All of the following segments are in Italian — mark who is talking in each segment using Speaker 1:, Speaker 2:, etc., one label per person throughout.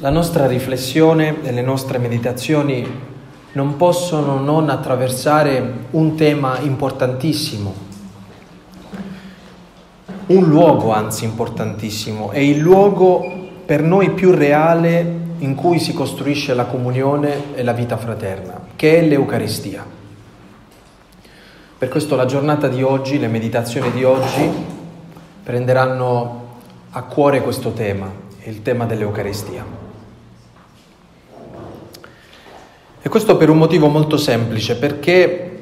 Speaker 1: La nostra riflessione e le nostre meditazioni non possono non attraversare un tema importantissimo, un luogo anzi importantissimo, è il luogo per noi più reale in cui si costruisce la comunione e la vita fraterna, che è l'Eucaristia. Per questo la giornata di oggi, le meditazioni di oggi prenderanno a cuore questo tema, il tema dell'Eucaristia. E questo per un motivo molto semplice, perché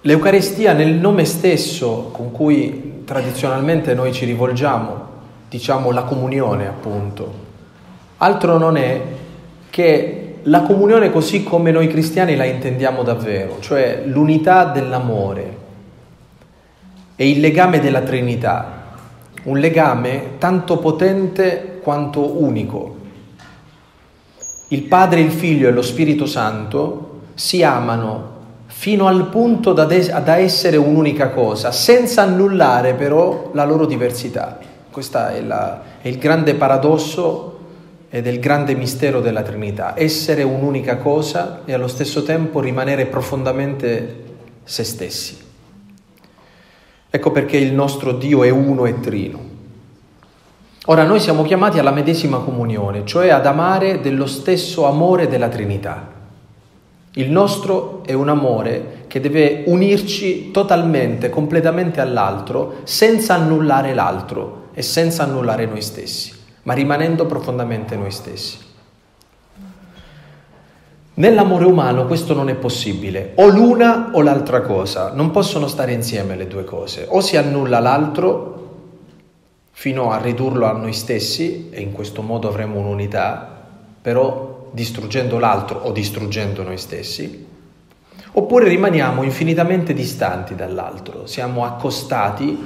Speaker 1: l'Eucaristia nel nome stesso con cui tradizionalmente noi ci rivolgiamo, diciamo la comunione appunto, altro non è che la comunione così come noi cristiani la intendiamo davvero, cioè l'unità dell'amore e il legame della Trinità, un legame tanto potente quanto unico, il Padre, il Figlio e lo Spirito Santo si amano fino al punto da, de- da essere un'unica cosa, senza annullare però la loro diversità. Questo è, è il grande paradosso ed è il grande mistero della Trinità, essere un'unica cosa e allo stesso tempo rimanere profondamente se stessi. Ecco perché il nostro Dio è uno e trino. Ora noi siamo chiamati alla medesima comunione, cioè ad amare dello stesso amore della Trinità. Il nostro è un amore che deve unirci totalmente, completamente all'altro, senza annullare l'altro e senza annullare noi stessi, ma rimanendo profondamente noi stessi. Nell'amore umano questo non è possibile, o l'una o l'altra cosa, non possono stare insieme le due cose, o si annulla l'altro fino a ridurlo a noi stessi e in questo modo avremo un'unità, però distruggendo l'altro o distruggendo noi stessi, oppure rimaniamo infinitamente distanti dall'altro, siamo accostati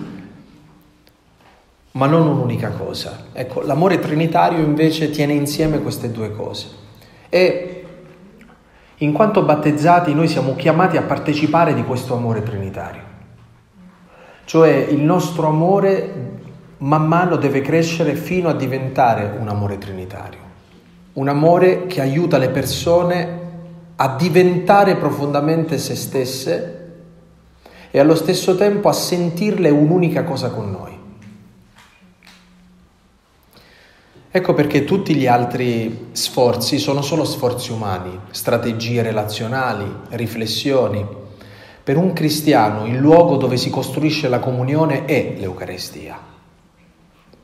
Speaker 1: ma non un'unica cosa. Ecco, l'amore trinitario invece tiene insieme queste due cose. E in quanto battezzati noi siamo chiamati a partecipare di questo amore trinitario. Cioè il nostro amore man mano deve crescere fino a diventare un amore trinitario, un amore che aiuta le persone a diventare profondamente se stesse e allo stesso tempo a sentirle un'unica cosa con noi. Ecco perché tutti gli altri sforzi sono solo sforzi umani, strategie relazionali, riflessioni. Per un cristiano il luogo dove si costruisce la comunione è l'Eucarestia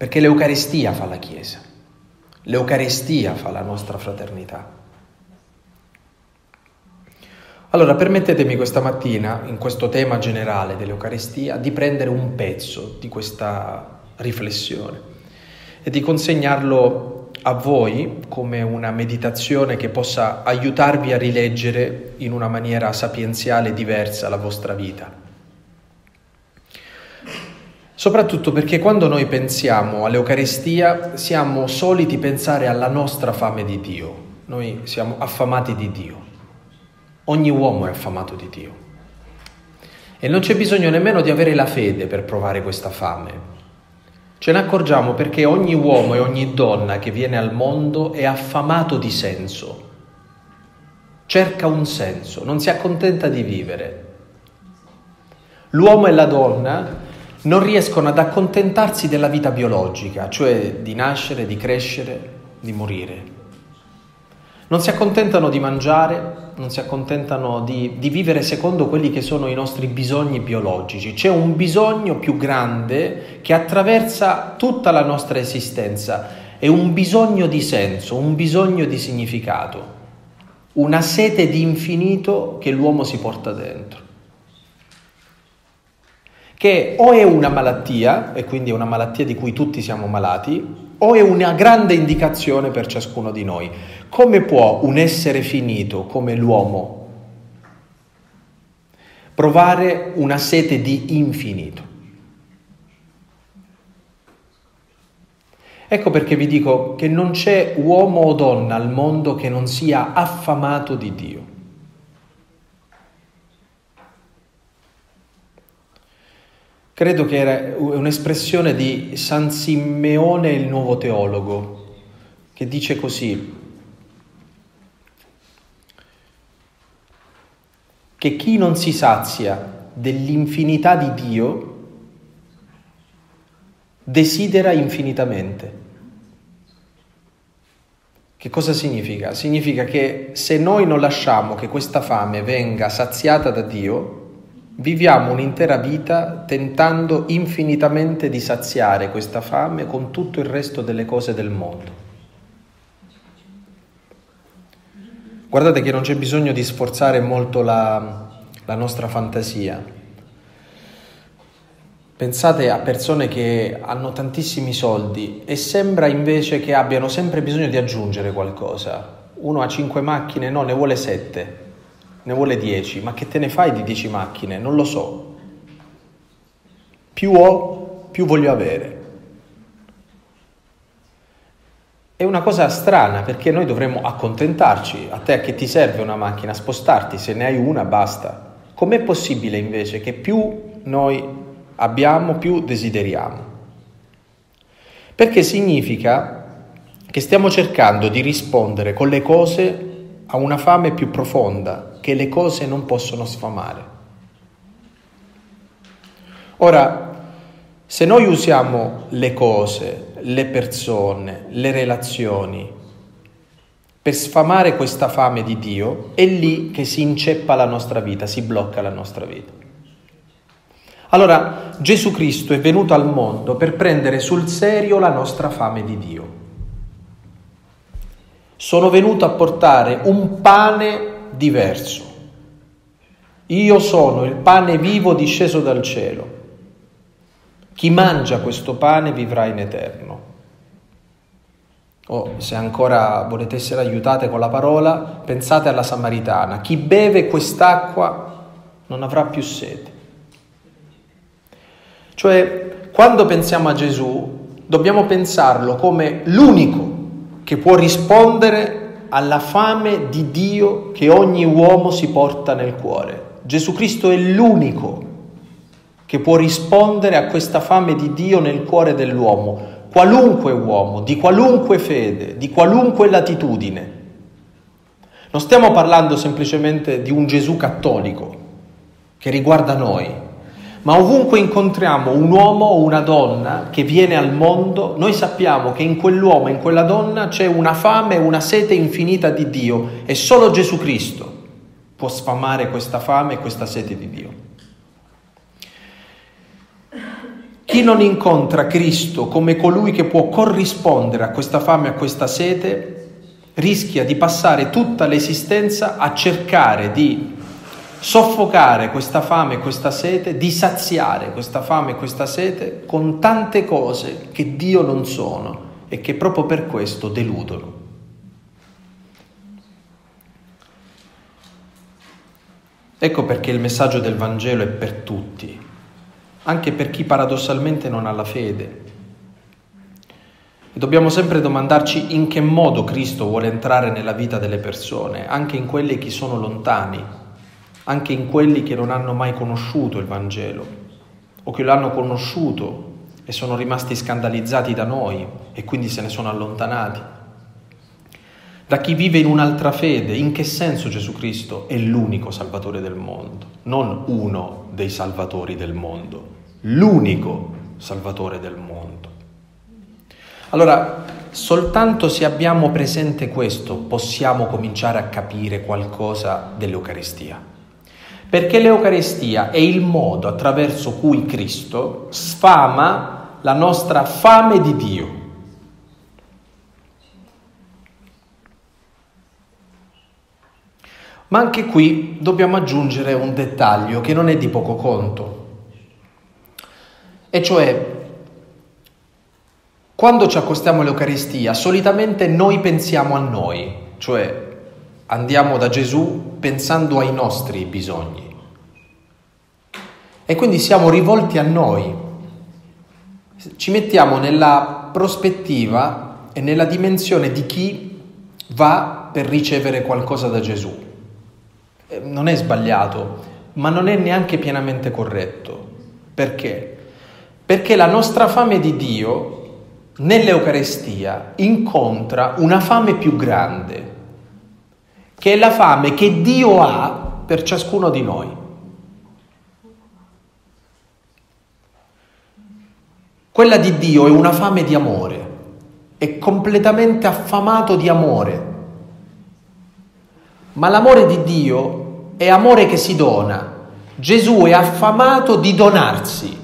Speaker 1: perché l'Eucaristia fa la Chiesa, l'Eucaristia fa la nostra fraternità. Allora permettetemi questa mattina, in questo tema generale dell'Eucaristia, di prendere un pezzo di questa riflessione e di consegnarlo a voi come una meditazione che possa aiutarvi a rileggere in una maniera sapienziale diversa la vostra vita. Soprattutto perché quando noi pensiamo all'Eucaristia siamo soliti pensare alla nostra fame di Dio, noi siamo affamati di Dio, ogni uomo è affamato di Dio e non c'è bisogno nemmeno di avere la fede per provare questa fame. Ce ne accorgiamo perché ogni uomo e ogni donna che viene al mondo è affamato di senso, cerca un senso, non si accontenta di vivere. L'uomo e la donna non riescono ad accontentarsi della vita biologica, cioè di nascere, di crescere, di morire. Non si accontentano di mangiare, non si accontentano di, di, vivere secondo quelli che sono i nostri bisogni biologici. C'è un bisogno più grande che attraversa tutta la nostra esistenza. È un bisogno di senso, un bisogno di significato, una sete di infinito che l'uomo si porta dentro che o è una malattia, e quindi è una malattia di cui tutti siamo malati, o è una grande indicazione per ciascuno di noi. Come può un essere finito come l'uomo provare una sete di infinito? Ecco perché vi dico che non c'è uomo o donna al mondo che non sia affamato di Dio. Credo che era un'espressione di San Simeone il nuovo teologo, che dice così, che chi non si sazia dell'infinità di Dio desidera infinitamente. Che cosa significa? Significa che se noi non lasciamo che questa fame venga saziata da Dio, viviamo un'intera vita tentando infinitamente di saziare questa fame con tutto il resto delle cose del mondo. Guardate che non c'è bisogno di sforzare molto la, la nostra fantasia. Pensate a persone che hanno tantissimi soldi e sembra invece che abbiano sempre bisogno di aggiungere qualcosa. Uno ha cinque macchine, no, ne vuole sette, ne vuole dieci, ma che te ne fai di dieci macchine? Non lo so. Più ho, più voglio avere. È una cosa strana perché noi dovremmo accontentarci. A te che ti serve una macchina, spostarti, se ne hai una basta. Com'è possibile invece che più noi abbiamo, più desideriamo? Perché significa che stiamo cercando di rispondere con le cose a una fame più profonda che le cose non possono sfamare. Ora, se noi usiamo le cose, le persone, le relazioni, per sfamare questa fame di Dio, è lì che si inceppa la nostra vita, si blocca la nostra vita. Allora Gesù Cristo è venuto al mondo per prendere sul serio la nostra fame di Dio. Sono venuto a portare un pane diverso. Io sono il pane vivo disceso dal cielo. Chi mangia questo pane vivrà in eterno. O oh, se ancora volete essere aiutate con la parola, pensate alla Samaritana. Chi beve quest'acqua non avrà più sete. Cioè, quando pensiamo a Gesù, dobbiamo pensarlo come l'unico che può rispondere alla fame di Dio che ogni uomo si porta nel cuore. Gesù Cristo è l'unico che può rispondere a questa fame di Dio nel cuore dell'uomo, qualunque uomo, di qualunque fede, di qualunque latitudine. Non stiamo parlando semplicemente di un Gesù cattolico che riguarda noi, ma ovunque incontriamo un uomo o una donna che viene al mondo, noi sappiamo che in quell'uomo e in quella donna c'è una fame e una sete infinita di Dio e solo Gesù Cristo può sfamare questa fame e questa sete di Dio. Chi non incontra Cristo come colui che può corrispondere a questa fame e a questa sete, rischia di passare tutta l'esistenza a cercare di soffocare questa fame e questa sete, di saziare questa fame e questa sete con tante cose che Dio non sono e che proprio per questo deludono. Ecco perché il messaggio del Vangelo è per tutti, anche per chi paradossalmente non ha la fede. E dobbiamo sempre domandarci in che modo Cristo vuole entrare nella vita delle persone, anche in quelli che sono lontani, anche in quelli che non hanno mai conosciuto il Vangelo o che lo hanno conosciuto e sono rimasti scandalizzati da noi e quindi se ne sono allontanati. Da chi vive in un'altra fede, in che senso Gesù Cristo è l'unico Salvatore del mondo, non uno dei Salvatori del mondo, l'unico Salvatore del mondo. Allora, soltanto se abbiamo presente questo possiamo cominciare a capire qualcosa dell'Eucaristia. Perché l'Eucaristia è il modo attraverso cui Cristo sfama la nostra fame di Dio. Ma anche qui dobbiamo aggiungere un dettaglio che non è di poco conto. E cioè, quando ci accostiamo all'Eucaristia, solitamente noi pensiamo a noi, cioè andiamo da Gesù pensando ai nostri bisogni. E quindi siamo rivolti a noi. Ci mettiamo nella prospettiva e nella dimensione di chi va per ricevere qualcosa da Gesù. Eh, non è sbagliato, ma non è neanche pienamente corretto. Perché? Perché la nostra fame di Dio nell'Eucarestia incontra una fame più grande, che è la fame che Dio ha per ciascuno di noi. Quella di Dio è una fame di amore, è completamente affamato di amore. Ma l'amore di Dio è amore che si dona. Gesù è affamato di donarsi.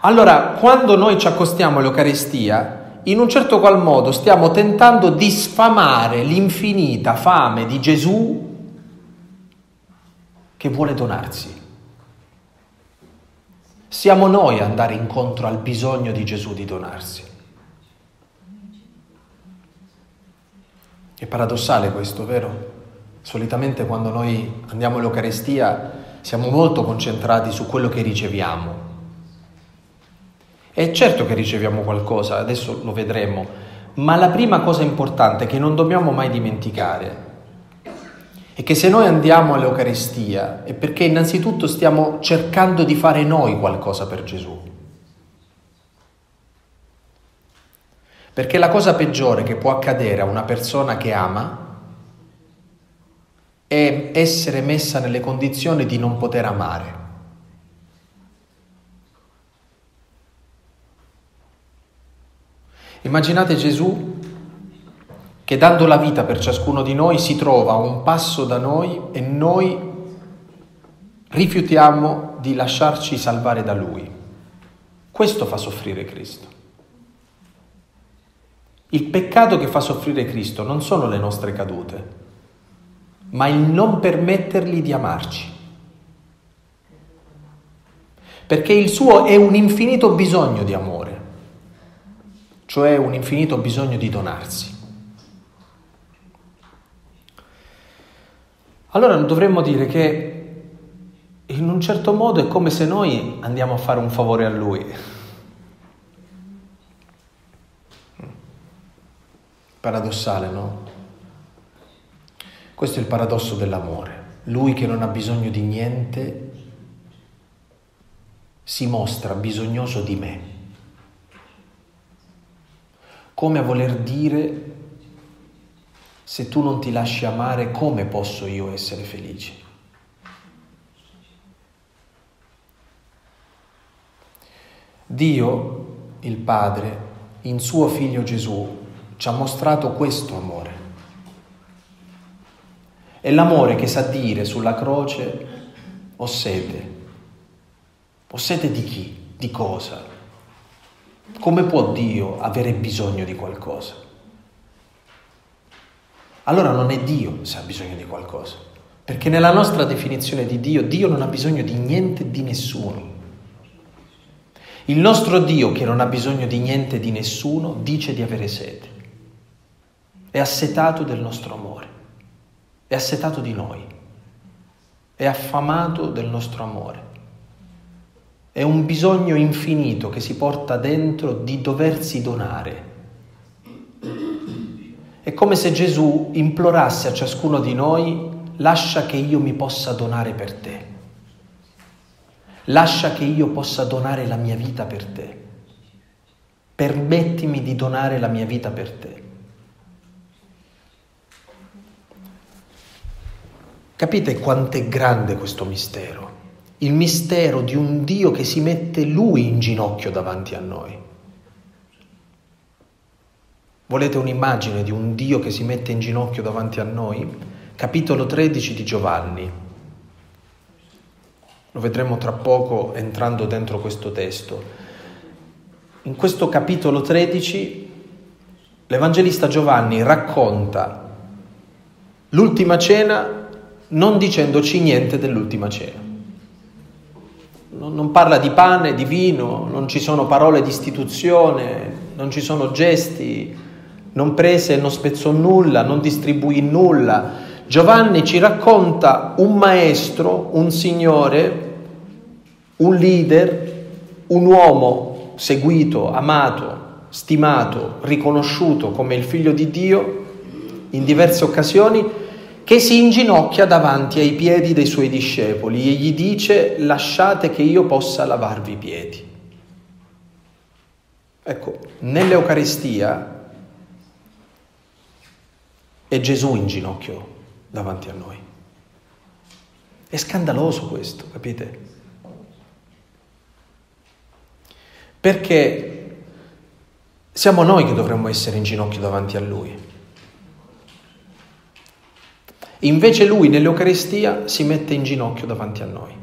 Speaker 1: Allora, quando noi ci accostiamo all'Eucaristia, in un certo qual modo stiamo tentando di sfamare l'infinita fame di Gesù che vuole donarsi. Siamo noi ad andare incontro al bisogno di Gesù di donarsi. È paradossale questo, vero? Solitamente quando noi andiamo all'Eucaristia siamo molto concentrati su quello che riceviamo, è certo che riceviamo qualcosa, adesso lo vedremo, ma la prima cosa importante che non dobbiamo mai dimenticare è che se noi andiamo all'Eucaristia è perché innanzitutto stiamo cercando di fare noi qualcosa per Gesù. Perché la cosa peggiore che può accadere a una persona che ama è essere messa nelle condizioni di non poter amare. Immaginate Gesù che dando la vita per ciascuno di noi si trova a un passo da noi e noi rifiutiamo di lasciarci salvare da Lui. Questo fa soffrire Cristo. Il peccato che fa soffrire Cristo non sono le nostre cadute, ma il non permettergli di amarci. Perché il suo è un infinito bisogno di amore cioè un infinito bisogno di donarsi. Allora dovremmo dire che in un certo modo è come se noi andiamo a fare un favore a lui. Paradossale, no? Questo è il paradosso dell'amore. Lui che non ha bisogno di niente si mostra bisognoso di me come a voler dire se tu non ti lasci amare come posso io essere felice? Dio, il Padre, in suo figlio Gesù, ci ha mostrato questo amore. È l'amore che sa dire sulla croce ho sete. Ho sete di chi? Di cosa? Come può Dio avere bisogno di qualcosa? Allora non è Dio se ha bisogno di qualcosa, perché nella nostra definizione di Dio, Dio non ha bisogno di niente di nessuno. Il nostro Dio, che non ha bisogno di niente di nessuno, dice di avere sete. È assetato del nostro amore, è assetato di noi, è affamato del nostro amore. È un bisogno infinito che si porta dentro di doversi donare. È come se Gesù implorasse a ciascuno di noi, lascia che io mi possa donare per te. Lascia che io possa donare la mia vita per te. Permettimi di donare la mia vita per te. Capite quanto è grande questo mistero? Il mistero di un Dio che si mette lui in ginocchio davanti a noi. Volete un'immagine di un Dio che si mette in ginocchio davanti a noi? Capitolo 13 di Giovanni. Lo vedremo tra poco entrando dentro questo testo. In questo capitolo 13 l'Evangelista Giovanni racconta l'ultima cena non dicendoci niente dell'ultima cena non parla di pane, di vino, non ci sono parole di istituzione, non ci sono gesti, non prese, non spezzò nulla, non distribuì nulla. Giovanni ci racconta un maestro, un signore, un leader, un uomo seguito, amato, stimato, riconosciuto come il figlio di Dio in diverse occasioni, che si inginocchia davanti ai piedi dei suoi discepoli e gli dice lasciate che io possa lavarvi i piedi. Ecco, nell'Eucaristia è Gesù in ginocchio davanti a noi. È scandaloso questo, capite? Perché siamo noi che dovremmo essere in ginocchio davanti a Lui. Invece lui nell'Eucaristia si mette in ginocchio davanti a noi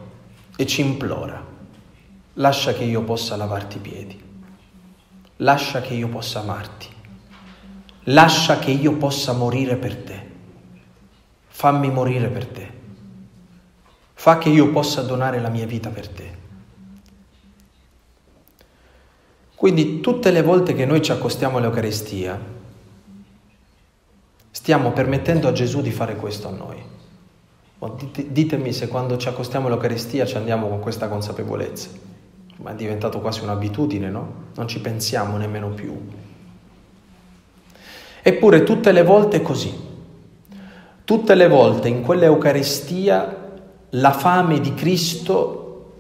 Speaker 1: e ci implora, lascia che io possa lavarti i piedi, lascia che io possa amarti, lascia che io possa morire per te, fammi morire per te, fa che io possa donare la mia vita per te. Quindi tutte le volte che noi ci accostiamo all'Eucaristia, stiamo permettendo a Gesù di fare questo a noi. ditemi se quando ci accostiamo all'Eucaristia ci andiamo con questa consapevolezza. Ma è diventato quasi un'abitudine, no? Non ci pensiamo nemmeno più. Eppure tutte le volte è così. Tutte le volte in quell'Eucaristia la fame di Cristo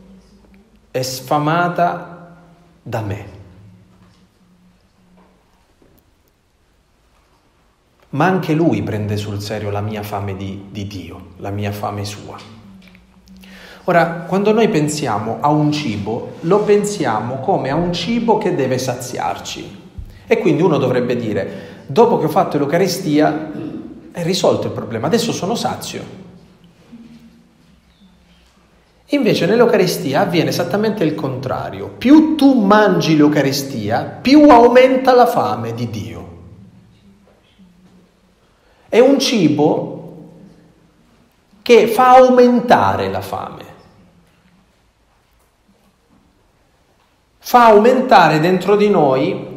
Speaker 1: è sfamata da me. Ma anche lui prende sul serio la mia fame di, di Dio, la mia fame sua. Ora, quando noi pensiamo a un cibo, lo pensiamo come a un cibo che deve saziarci. E quindi uno dovrebbe dire, dopo che ho fatto l'Eucaristia, è risolto il problema, adesso sono sazio. Invece nell'Eucaristia avviene esattamente il contrario. Più tu mangi l'Eucaristia, più aumenta la fame di Dio. È un cibo che fa aumentare la fame. Fa aumentare dentro di noi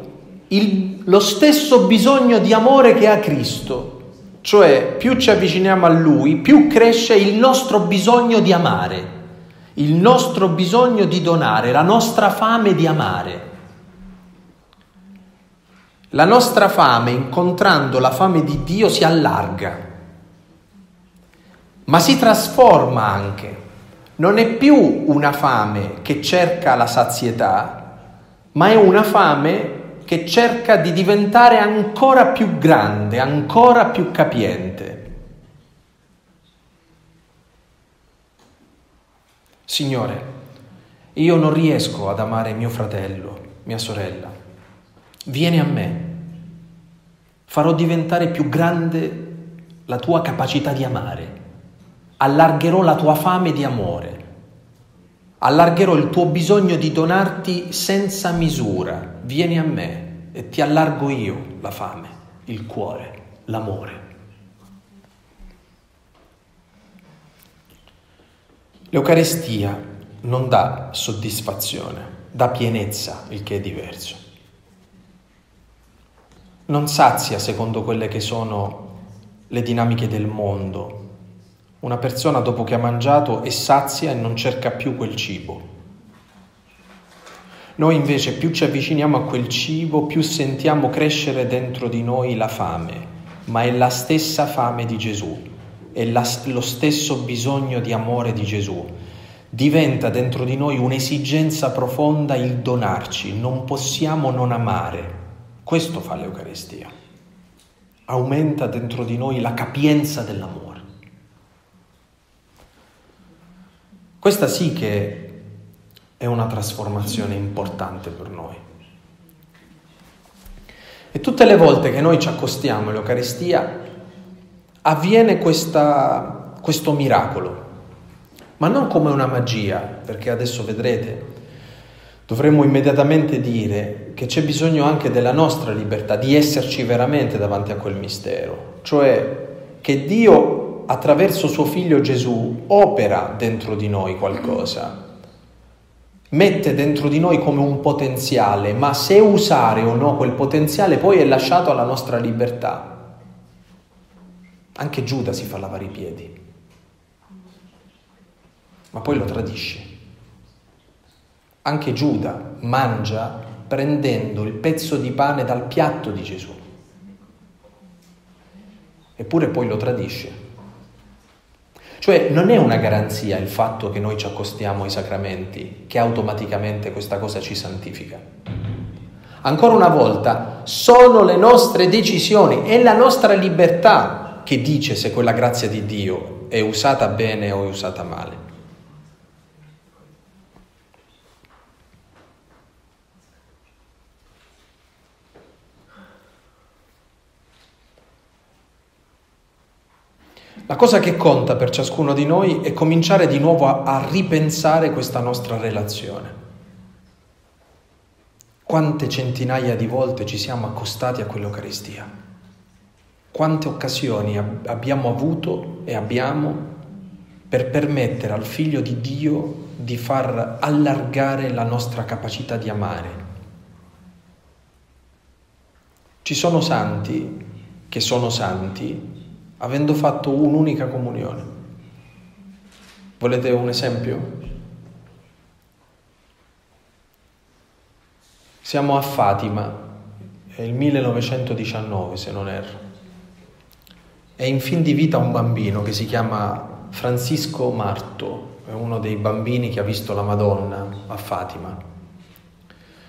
Speaker 1: il, lo stesso bisogno di amore che ha Cristo. Cioè, più ci avviciniamo a Lui, più cresce il nostro bisogno di amare, il nostro bisogno di donare, la nostra fame di amare. La nostra fame, incontrando la fame di Dio, si allarga, ma si trasforma anche. Non è più una fame che cerca la sazietà, ma è una fame che cerca di diventare ancora più grande, ancora più capiente. Signore, io non riesco ad amare mio fratello, mia sorella vieni a me, farò diventare più grande la tua capacità di amare, allargherò la tua fame di amore, allargherò il tuo bisogno di donarti senza misura, vieni a me e ti allargo io la fame, il cuore, l'amore. L'Eucarestia non dà soddisfazione, dà pienezza, il che è diverso non sazia secondo quelle che sono le dinamiche del mondo. Una persona dopo che ha mangiato è sazia e non cerca più quel cibo. Noi invece più ci avviciniamo a quel cibo, più sentiamo crescere dentro di noi la fame, ma è la stessa fame di Gesù, è la, lo stesso bisogno di amore di Gesù. Diventa dentro di noi un'esigenza profonda il donarci, non possiamo non amare. Questo fa l'Eucaristia. Aumenta dentro di noi la capienza dell'amore. Questa sì che è una trasformazione importante per noi. E tutte le volte che noi ci accostiamo all'Eucaristia avviene questa, questo miracolo, ma non come una magia, perché adesso vedrete dovremmo immediatamente dire che c'è bisogno anche della nostra libertà, di esserci veramente davanti a quel mistero, cioè che Dio attraverso suo figlio Gesù opera dentro di noi qualcosa, mette dentro di noi come un potenziale, ma se usare o no quel potenziale poi è lasciato alla nostra libertà. Anche Giuda si fa lavare i piedi, ma poi lo tradisce. Anche Giuda mangia prendendo il pezzo di pane dal piatto di Gesù. Eppure poi lo tradisce. Cioè non è una garanzia il fatto che noi ci accostiamo ai sacramenti, che automaticamente questa cosa ci santifica. Ancora una volta, sono le nostre decisioni, è la nostra libertà che dice se quella grazia di Dio è usata bene o è usata male. La cosa che conta per ciascuno di noi è cominciare di nuovo a, a ripensare questa nostra relazione. Quante centinaia di volte ci siamo accostati a quell'Eucaristia? Quante occasioni abbiamo avuto e abbiamo per permettere al Figlio di Dio di far allargare la nostra capacità di amare? Ci sono santi che sono santi avendo fatto un'unica comunione. Volete un esempio? Siamo a Fatima, è il 1919 se non erro. È in fin di vita un bambino che si chiama Francisco Marto, è uno dei bambini che ha visto la Madonna a Fatima.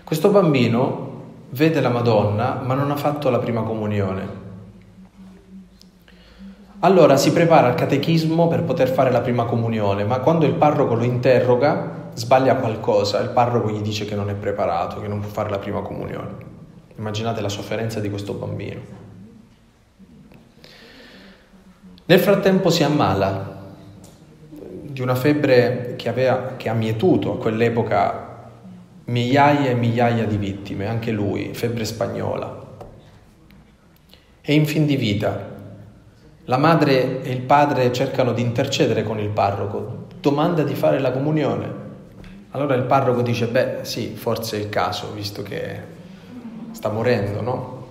Speaker 1: Questo bambino vede la Madonna ma non ha fatto la prima comunione allora si prepara al catechismo per poter fare la prima comunione, ma quando il parroco lo interroga sbaglia qualcosa, il parroco gli dice che non è preparato, che non può fare la prima comunione. Immaginate la sofferenza di questo bambino. Nel frattempo si ammala di una febbre che, aveva, che ha mietuto a quell'epoca migliaia e migliaia di vittime, anche lui, febbre spagnola. E in fin di vita la madre e il padre cercano di intercedere con il parroco, domanda di fare la comunione. Allora il parroco dice, beh sì, forse è il caso, visto che sta morendo, no?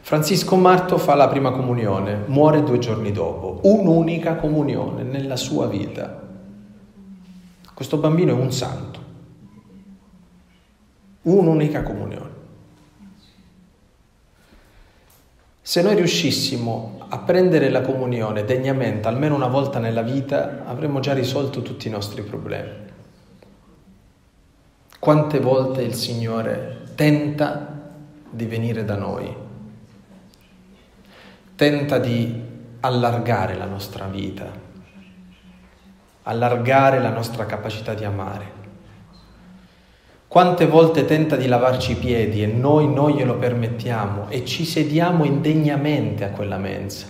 Speaker 1: Francisco Marto fa la prima comunione, muore due giorni dopo, un'unica comunione nella sua vita. Questo bambino è un santo, un'unica comunione. Se noi riuscissimo a prendere la comunione degnamente almeno una volta nella vita, avremmo già risolto tutti i nostri problemi. Quante volte il Signore tenta di venire da noi, tenta di allargare la nostra vita, allargare la nostra capacità di amare. Quante volte tenta di lavarci i piedi e noi non glielo permettiamo e ci sediamo indegnamente a quella mensa.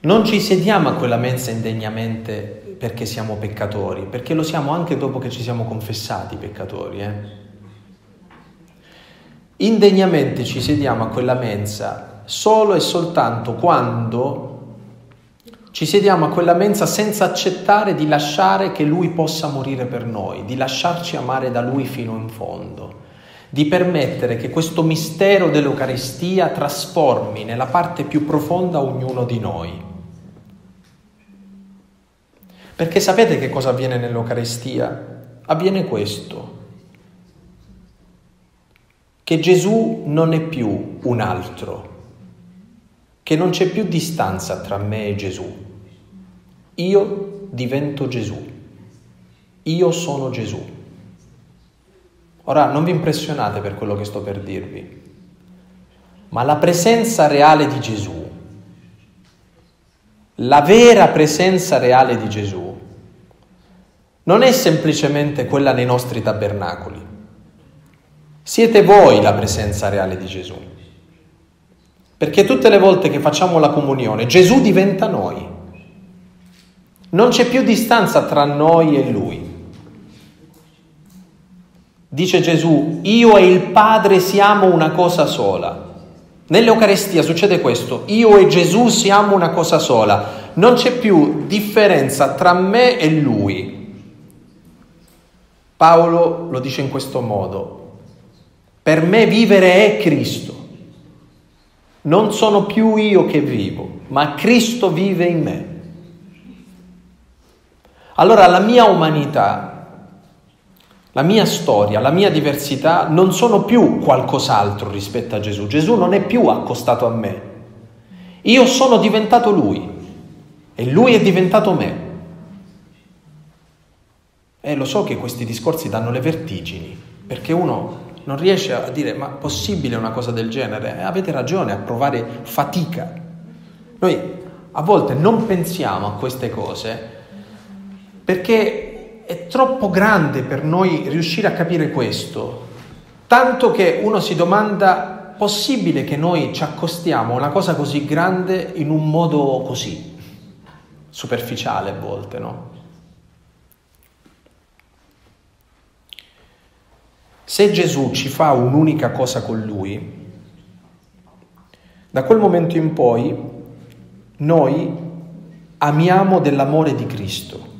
Speaker 1: Non ci sediamo a quella mensa indegnamente perché siamo peccatori, perché lo siamo anche dopo che ci siamo confessati peccatori. Eh? Indegnamente ci sediamo a quella mensa solo e soltanto quando ci sediamo a quella mensa senza accettare di lasciare che Lui possa morire per noi, di lasciarci amare da Lui fino in fondo, di permettere che questo mistero dell'Eucaristia trasformi nella parte più profonda ognuno di noi. Perché sapete che cosa avviene nell'Eucaristia? Avviene questo, che Gesù non è più un altro, che non c'è più distanza tra me e Gesù. Io divento Gesù. Io sono Gesù. Ora non vi impressionate per quello che sto per dirvi, ma la presenza reale di Gesù, la vera presenza reale di Gesù, non è semplicemente quella nei nostri tabernacoli. Siete voi la presenza reale di Gesù. Perché tutte le volte che facciamo la comunione, Gesù diventa noi. Non c'è più distanza tra noi e Lui. Dice Gesù, io e il Padre siamo una cosa sola. Nell'Eucarestia succede questo, io e Gesù siamo una cosa sola. Non c'è più differenza tra me e Lui. Paolo lo dice in questo modo, per me vivere è Cristo. Non sono più io che vivo, ma Cristo vive in me. Allora la mia umanità, la mia storia, la mia diversità non sono più qualcos'altro rispetto a Gesù. Gesù non è più accostato a me. Io sono diventato Lui. e lui è diventato me. E lo so che questi discorsi danno le vertigini, perché uno non riesce a dire ma possibile una cosa del genere? E avete ragione a provare fatica. Noi a volte non pensiamo a queste cose perché è troppo grande per noi riuscire a capire questo, tanto che uno si domanda possibile che noi ci accostiamo a una cosa così grande in un modo così superficiale a volte, no? Se Gesù ci fa un'unica cosa con Lui, da quel momento in poi noi amiamo dell'amore di Cristo,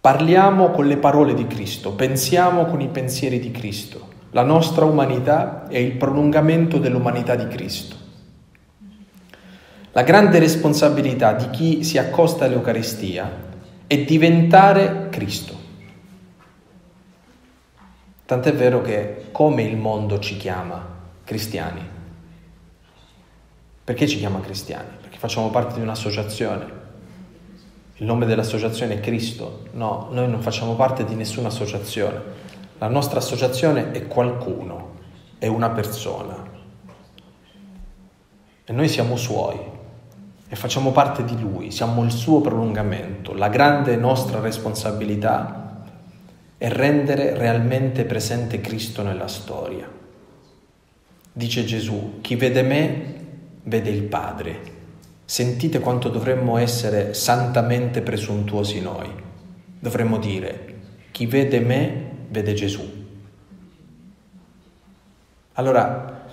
Speaker 1: parliamo con le parole di Cristo, pensiamo con i pensieri di Cristo. La nostra umanità è il prolungamento dell'umanità di Cristo. La grande responsabilità di chi si accosta all'Eucaristia è diventare Cristo. Tant'è vero che come il mondo ci chiama cristiani? Perché ci chiama cristiani? Perché facciamo parte di un'associazione. Il nome dell'associazione è Cristo. No, noi non facciamo parte di nessuna associazione. La nostra associazione è qualcuno, è una persona. E noi siamo suoi e facciamo parte di lui, siamo il suo prolungamento. La grande nostra responsabilità e rendere realmente presente Cristo nella storia. Dice Gesù, chi vede me vede il Padre. Sentite quanto dovremmo essere santamente presuntuosi noi. Dovremmo dire, chi vede me vede Gesù. Allora,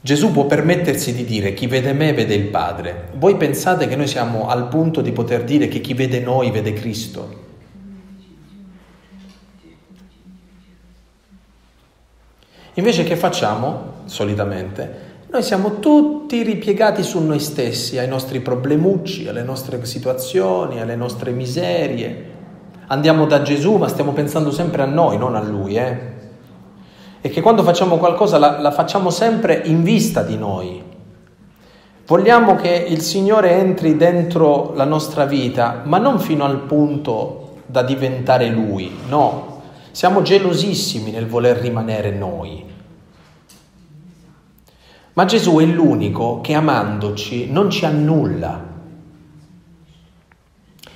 Speaker 1: Gesù può permettersi di dire chi vede me vede il Padre. Voi pensate che noi siamo al punto di poter dire che chi vede noi vede Cristo? Invece che facciamo solitamente? Noi siamo tutti ripiegati su noi stessi, ai nostri problemucci, alle nostre situazioni, alle nostre miserie. Andiamo da Gesù, ma stiamo pensando sempre a noi, non a Lui. Eh? E che quando facciamo qualcosa la, la facciamo sempre in vista di noi. Vogliamo che il Signore entri dentro la nostra vita, ma non fino al punto da diventare Lui, no, siamo gelosissimi nel voler rimanere noi. Ma Gesù è l'unico che amandoci non ci annulla.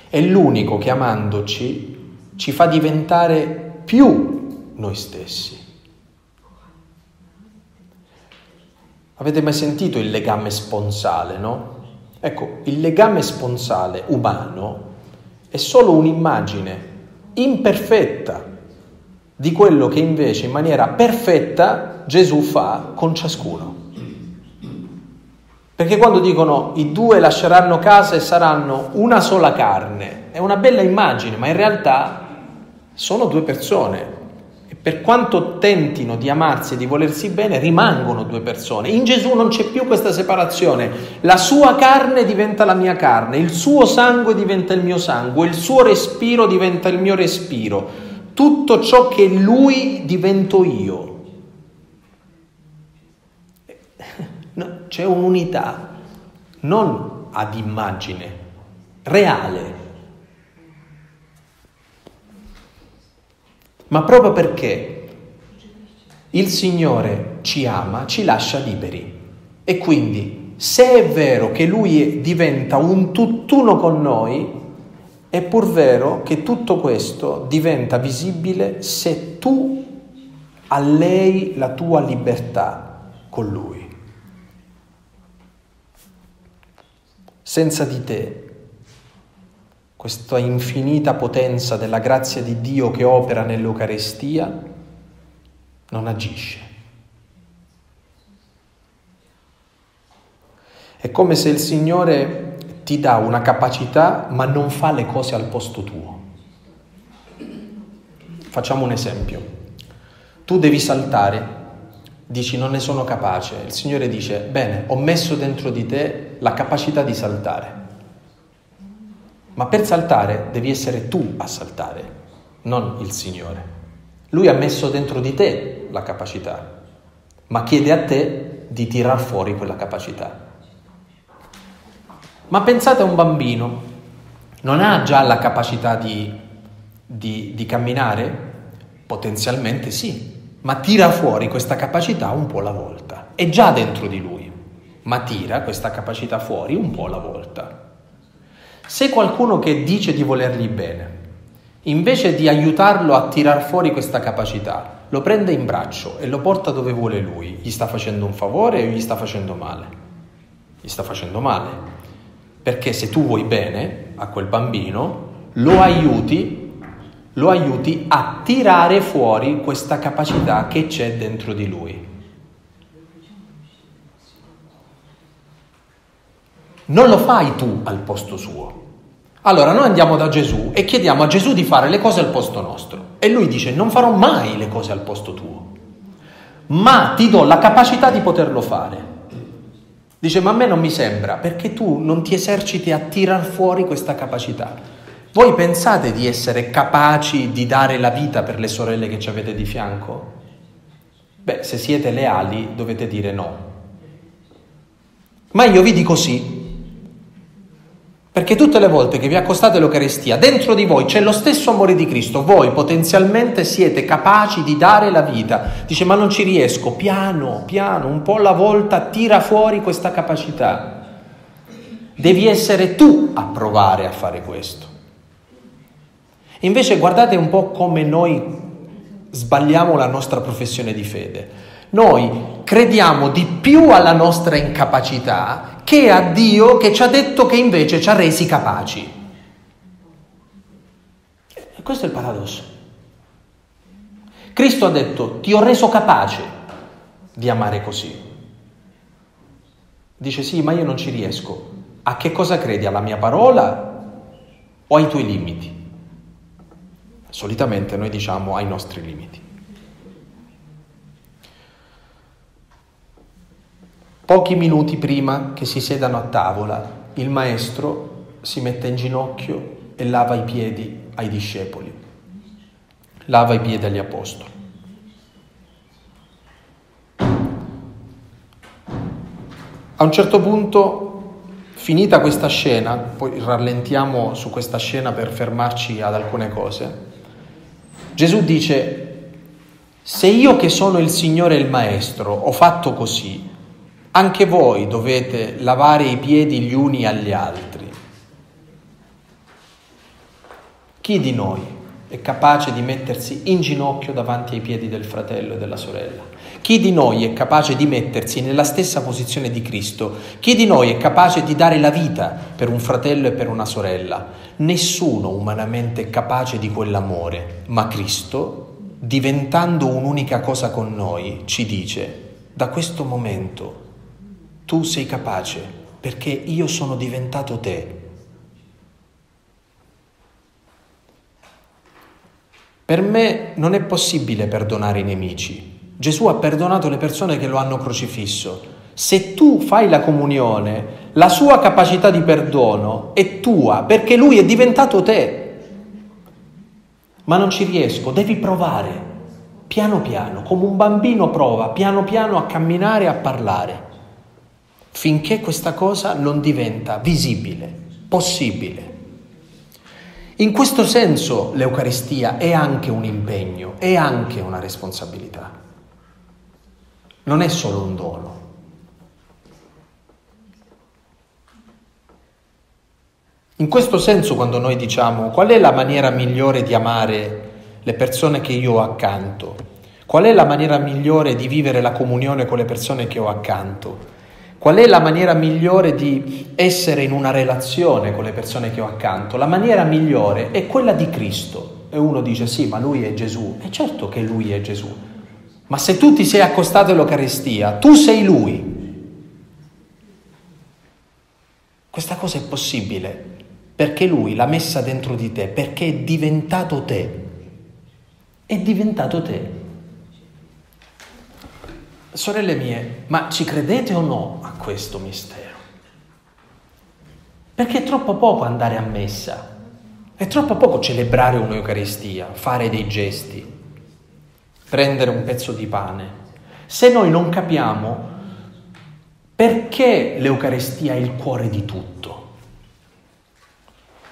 Speaker 1: È l'unico che amandoci ci fa diventare più noi stessi. Avete mai sentito il legame sponsale, no? Ecco, il legame sponsale umano è solo un'immagine imperfetta di quello che invece in maniera perfetta Gesù fa con ciascuno. Perché quando dicono i due lasceranno casa e saranno una sola carne, è una bella immagine, ma in realtà sono due persone. E per quanto tentino di amarsi e di volersi bene, rimangono due persone. In Gesù non c'è più questa separazione. La sua carne diventa la mia carne, il suo sangue diventa il mio sangue, il suo respiro diventa il mio respiro tutto ciò che lui divento io. No, c'è un'unità, non ad immagine, reale. Ma proprio perché il Signore ci ama, ci lascia liberi. E quindi, se è vero che Lui diventa un tutt'uno con noi, è pur vero che tutto questo diventa visibile se tu allei la tua libertà con Lui. Senza di te, questa infinita potenza della grazia di Dio che opera nell'Eucarestia non agisce. È come se il Signore ti dà una capacità ma non fa le cose al posto tuo. Facciamo un esempio. Tu devi saltare, dici non ne sono capace, il Signore dice bene, ho messo dentro di te la capacità di saltare, ma per saltare devi essere tu a saltare, non il Signore. Lui ha messo dentro di te la capacità, ma chiede a te di tirar fuori quella capacità. Ma pensate a un bambino, non ha già la capacità di, di, di camminare? Potenzialmente sì, ma tira fuori questa capacità un po' alla volta. È già dentro di lui, ma tira questa capacità fuori un po' alla volta. Se qualcuno che dice di volergli bene, invece di aiutarlo a tirar fuori questa capacità, lo prende in braccio e lo porta dove vuole lui, gli sta facendo un favore o gli sta facendo male? Gli sta facendo male. Perché se tu vuoi bene a quel bambino, lo aiuti, lo aiuti a tirare fuori questa capacità che c'è dentro di lui. Non lo fai tu al posto suo. Allora noi andiamo da Gesù e chiediamo a Gesù di fare le cose al posto nostro. E lui dice non farò mai le cose al posto tuo, ma ti do la capacità di poterlo fare. Dice ma a me non mi sembra perché tu non ti eserciti a tirar fuori questa capacità. Voi pensate di essere capaci di dare la vita per le sorelle che ci avete di fianco? Beh, se siete leali dovete dire no. Ma io vi dico sì, perché tutte le volte che vi accostate all'Eucaristia, dentro di voi c'è lo stesso amore di Cristo, voi potenzialmente siete capaci di dare la vita. Dice ma non ci riesco, piano, piano, un po' alla volta tira fuori questa capacità. Devi essere tu a provare a fare questo. Invece guardate un po' come noi sbagliamo la nostra professione di fede. Noi crediamo di più alla nostra incapacità che a Dio che ci ha detto che invece ci ha resi capaci. E questo è il paradosso. Cristo ha detto ti ho reso capace di amare così. Dice sì, ma io non ci riesco. A che cosa credi? Alla mia parola o ai tuoi limiti? Solitamente noi diciamo ai nostri limiti. Pochi minuti prima che si sedano a tavola, il maestro si mette in ginocchio e lava i piedi ai discepoli, lava i piedi agli apostoli. A un certo punto, finita questa scena, poi rallentiamo su questa scena per fermarci ad alcune cose, Gesù dice, se io che sono il Signore e il Maestro ho fatto così, anche voi dovete lavare i piedi gli uni agli altri. Chi di noi è capace di mettersi in ginocchio davanti ai piedi del fratello e della sorella? Chi di noi è capace di mettersi nella stessa posizione di Cristo? Chi di noi è capace di dare la vita per un fratello e per una sorella? Nessuno umanamente è capace di quell'amore, ma Cristo, diventando un'unica cosa con noi, ci dice, da questo momento tu sei capace perché io sono diventato te. Per me non è possibile perdonare i nemici. Gesù ha perdonato le persone che lo hanno crocifisso. Se tu fai la comunione, la sua capacità di perdono è tua perché lui è diventato te. Ma non ci riesco, devi provare, piano piano, come un bambino prova piano piano a camminare e a parlare finché questa cosa non diventa visibile, possibile. In questo senso l'Eucaristia è anche un impegno, è anche una responsabilità. Non è solo un dono. In questo senso quando noi diciamo qual è la maniera migliore di amare le persone che io ho accanto, qual è la maniera migliore di vivere la comunione con le persone che ho accanto, Qual è la maniera migliore di essere in una relazione con le persone che ho accanto? La maniera migliore è quella di Cristo. E uno dice sì, ma lui è Gesù. E certo che lui è Gesù. Ma se tu ti sei accostato all'Eucaristia, tu sei lui. Questa cosa è possibile perché lui l'ha messa dentro di te, perché è diventato te. È diventato te. Sorelle mie, ma ci credete o no a questo mistero? Perché è troppo poco andare a messa, è troppo poco celebrare un'Eucaristia, fare dei gesti, prendere un pezzo di pane. Se noi non capiamo perché l'Eucaristia è il cuore di tutto,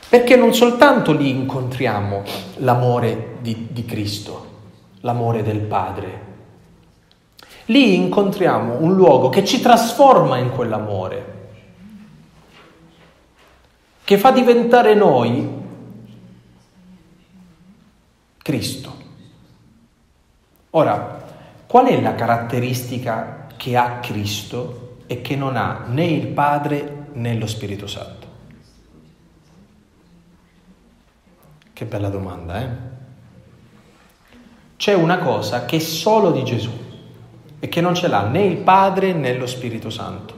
Speaker 1: Perché non soltanto lì incontriamo l'amore di, di Cristo, l'amore del Padre, lì incontriamo un luogo che ci trasforma in quell'amore, che fa diventare noi Cristo. Ora, qual è la caratteristica che ha Cristo e che non ha né il Padre né lo Spirito Santo? Che bella domanda, eh? C'è una cosa che è solo di Gesù e che non ce l'ha né il Padre né lo Spirito Santo.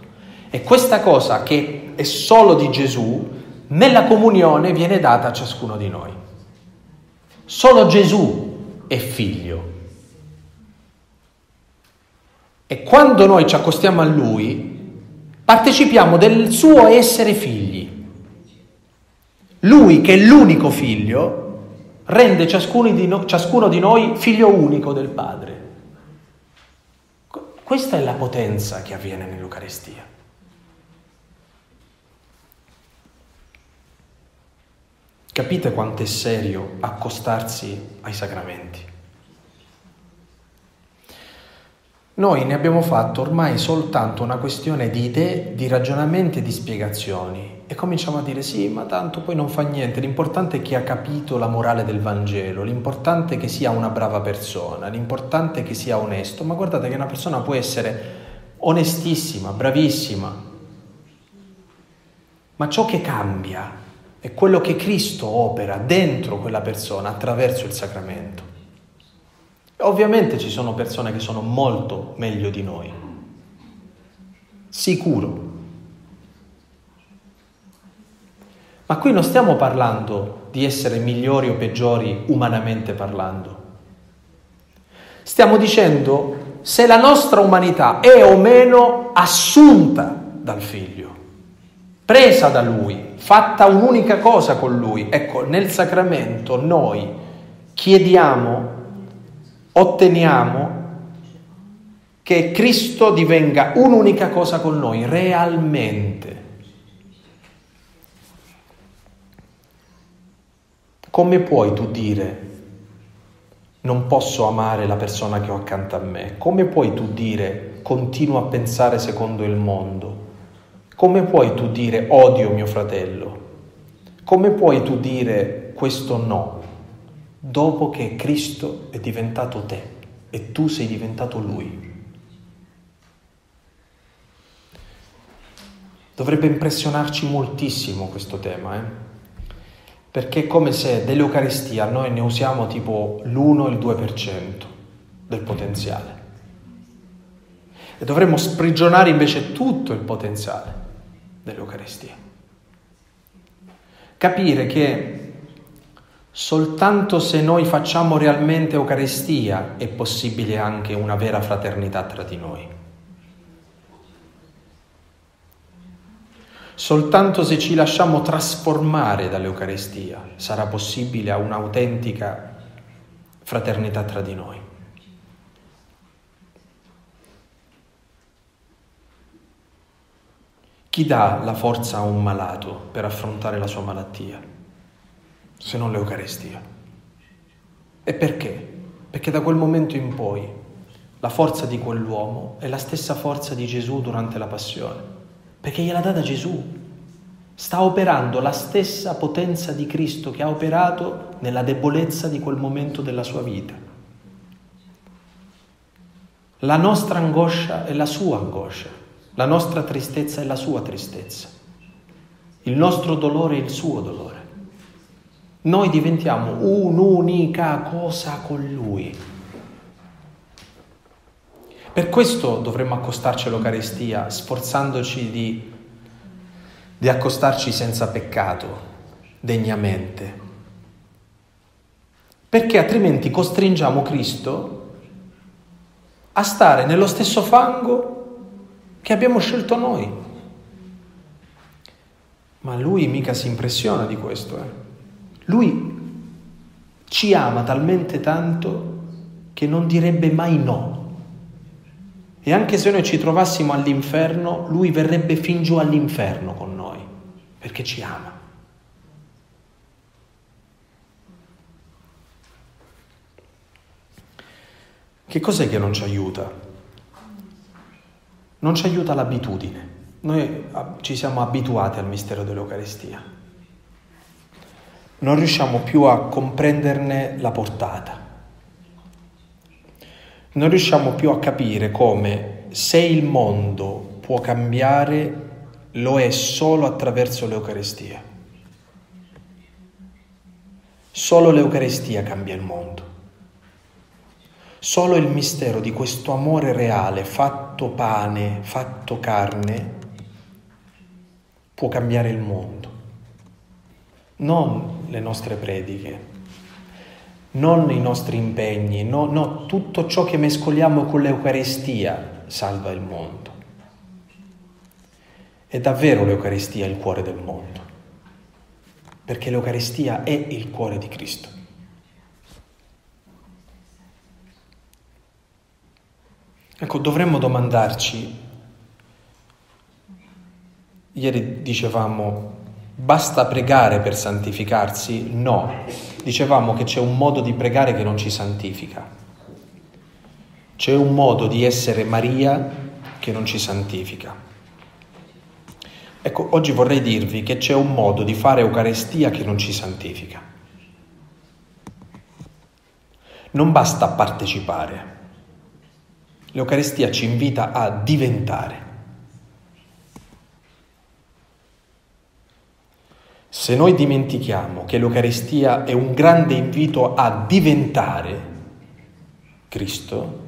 Speaker 1: E questa cosa che è solo di Gesù, nella comunione viene data a ciascuno di noi. Solo Gesù è figlio. E quando noi ci accostiamo a Lui, partecipiamo del suo essere figli. Lui, che è l'unico figlio, rende ciascuno di, no, ciascuno di noi figlio unico del Padre. Questa è la potenza che avviene nell'Eucaristia. Capite quanto è serio accostarsi ai sacramenti? Noi ne abbiamo fatto ormai soltanto una questione di idee, di ragionamenti e di spiegazioni. E cominciamo a dire sì, ma tanto poi non fa niente, l'importante è che ha capito la morale del Vangelo, l'importante è che sia una brava persona, l'importante è che sia onesto, ma guardate che una persona può essere onestissima, bravissima, ma ciò che cambia è quello che Cristo opera dentro quella persona attraverso il sacramento. Ovviamente ci sono persone che sono molto meglio di noi, sicuro. Ma qui non stiamo parlando di essere migliori o peggiori umanamente parlando. Stiamo dicendo se la nostra umanità è o meno assunta dal figlio, presa da lui, fatta un'unica cosa con lui. Ecco, nel sacramento noi chiediamo otteniamo che Cristo divenga un'unica cosa con noi, realmente. Come puoi tu dire non posso amare la persona che ho accanto a me? Come puoi tu dire continuo a pensare secondo il mondo? Come puoi tu dire odio mio fratello? Come puoi tu dire questo no? Dopo che Cristo è diventato te e tu sei diventato Lui. Dovrebbe impressionarci moltissimo questo tema, eh? perché è come se dell'Eucaristia noi ne usiamo tipo l'1 il 2% del potenziale. E dovremmo sprigionare invece tutto il potenziale dell'Eucaristia. Capire che Soltanto se noi facciamo realmente Eucaristia è possibile anche una vera fraternità tra di noi. Soltanto se ci lasciamo trasformare dall'Eucaristia sarà possibile un'autentica fraternità tra di noi. Chi dà la forza a un malato per affrontare la sua malattia? Se non l'Eucaristia. E perché? Perché da quel momento in poi la forza di quell'uomo è la stessa forza di Gesù durante la passione, perché gliela data Gesù. Sta operando la stessa potenza di Cristo che ha operato nella debolezza di quel momento della sua vita. La nostra angoscia è la sua angoscia, la nostra tristezza è la sua tristezza, il nostro dolore è il suo dolore. Noi diventiamo un'unica cosa con Lui. Per questo dovremmo accostarci all'Eucaristia, sforzandoci di, di accostarci senza peccato, degnamente. Perché altrimenti costringiamo Cristo a stare nello stesso fango che abbiamo scelto noi. Ma lui mica si impressiona di questo, eh. Lui ci ama talmente tanto che non direbbe mai no. E anche se noi ci trovassimo all'inferno, lui verrebbe fin giù all'inferno con noi, perché ci ama. Che cos'è che non ci aiuta? Non ci aiuta l'abitudine. Noi ci siamo abituati al mistero dell'Eucaristia. Non riusciamo più a comprenderne la portata. Non riusciamo più a capire come se il mondo può cambiare lo è solo attraverso l'Eucaristia. Solo l'Eucaristia cambia il mondo. Solo il mistero di questo amore reale, fatto pane, fatto carne, può cambiare il mondo. Non le nostre prediche, non i nostri impegni, no, no, tutto ciò che mescoliamo con l'Eucaristia salva il mondo. È davvero l'Eucaristia il cuore del mondo, perché l'Eucaristia è il cuore di Cristo. Ecco, dovremmo domandarci, ieri dicevamo, basta pregare per santificarsi? No, dicevamo che c'è un modo di pregare che non ci santifica, c'è un modo di essere Maria che non ci santifica. Ecco, oggi vorrei dirvi che c'è un modo di fare Eucaristia che non ci santifica. Non basta partecipare, L'Eucaristia ci invita a diventare. Se noi dimentichiamo che l'Eucaristia è un grande invito a diventare Cristo,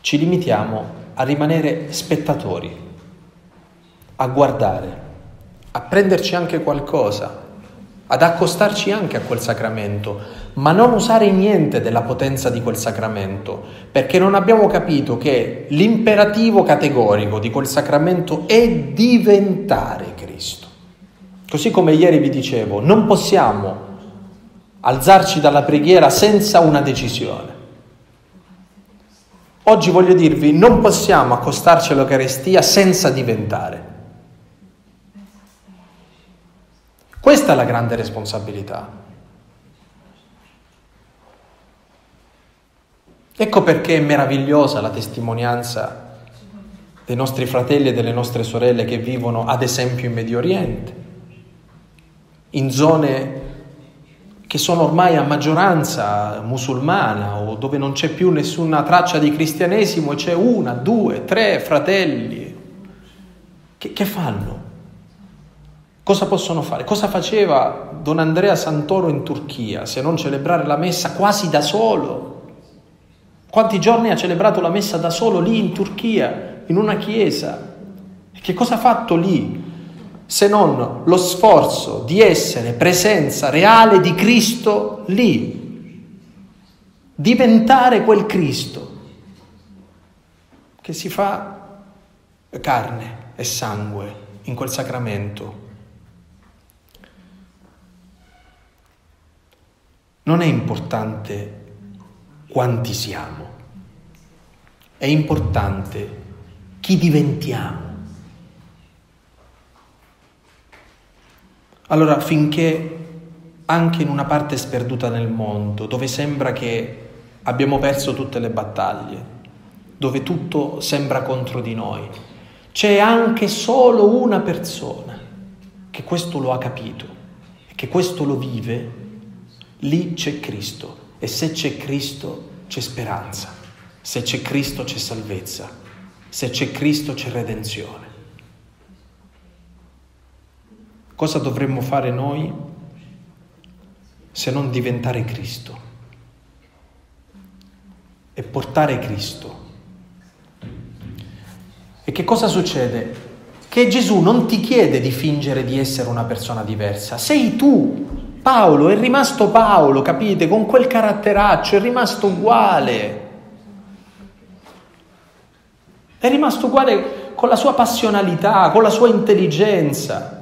Speaker 1: ci limitiamo a rimanere spettatori, a guardare, a prenderci anche qualcosa, ad accostarci anche a quel sacramento, ma non usare niente della potenza di quel sacramento, perché non abbiamo capito che l'imperativo categorico di quel sacramento è diventare Cristo. Così come ieri vi dicevo, non possiamo alzarci dalla preghiera senza una decisione. Oggi voglio dirvi, non possiamo accostarci all'Eucaristia senza diventare. Questa è la grande responsabilità. Ecco perché è meravigliosa la testimonianza dei nostri fratelli e delle nostre sorelle che vivono ad esempio in Medio Oriente, in zone che sono ormai a maggioranza musulmana o dove non c'è più nessuna traccia di cristianesimo e c'è una, due, tre fratelli. Che, che fanno? Cosa possono fare? Cosa faceva Don Andrea Santoro in Turchia se non celebrare la messa quasi da solo? Quanti giorni ha celebrato la messa da solo lì in Turchia, in una chiesa? E che cosa ha fatto lì? Se non lo sforzo di essere presenza reale di Cristo lì, diventare quel Cristo che si fa carne e sangue in quel sacramento. Non è importante quanti siamo. È importante chi diventiamo. Allora, finché anche in una parte sperduta nel mondo, dove sembra che abbiamo perso tutte le battaglie, dove tutto sembra contro di noi, c'è anche solo una persona che questo lo ha capito e che questo lo vive, lì c'è Cristo. E se c'è Cristo c'è speranza, se c'è Cristo c'è salvezza, se c'è Cristo c'è redenzione. Cosa dovremmo fare noi se non diventare Cristo e portare Cristo? E che cosa succede? Che Gesù non ti chiede di fingere di essere una persona diversa, sei tu Paolo è rimasto Paolo, capite? Con quel caratteraccio, è rimasto uguale. È rimasto uguale con la sua passionalità, con la sua intelligenza,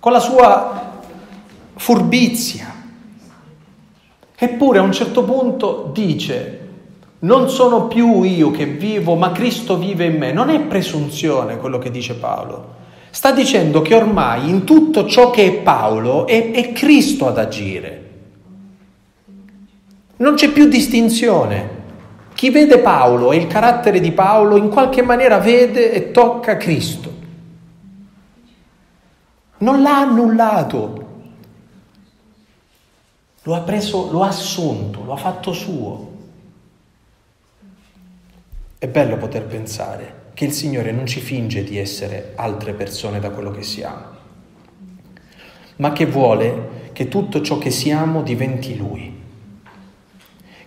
Speaker 1: con la sua furbizia. Eppure a un certo punto dice, non sono più io che vivo, ma Cristo vive in me. Non è presunzione quello che dice Paolo. Sta dicendo che ormai in tutto ciò che è Paolo è, è Cristo ad agire. Non c'è più distinzione. Chi vede Paolo e il carattere di Paolo in qualche maniera vede e tocca Cristo. Non l'ha annullato, lo ha preso, lo ha assunto, lo ha fatto suo. È bello poter pensare che il Signore non ci finge di essere altre persone da quello che siamo, ma che vuole che tutto ciò che siamo diventi Lui.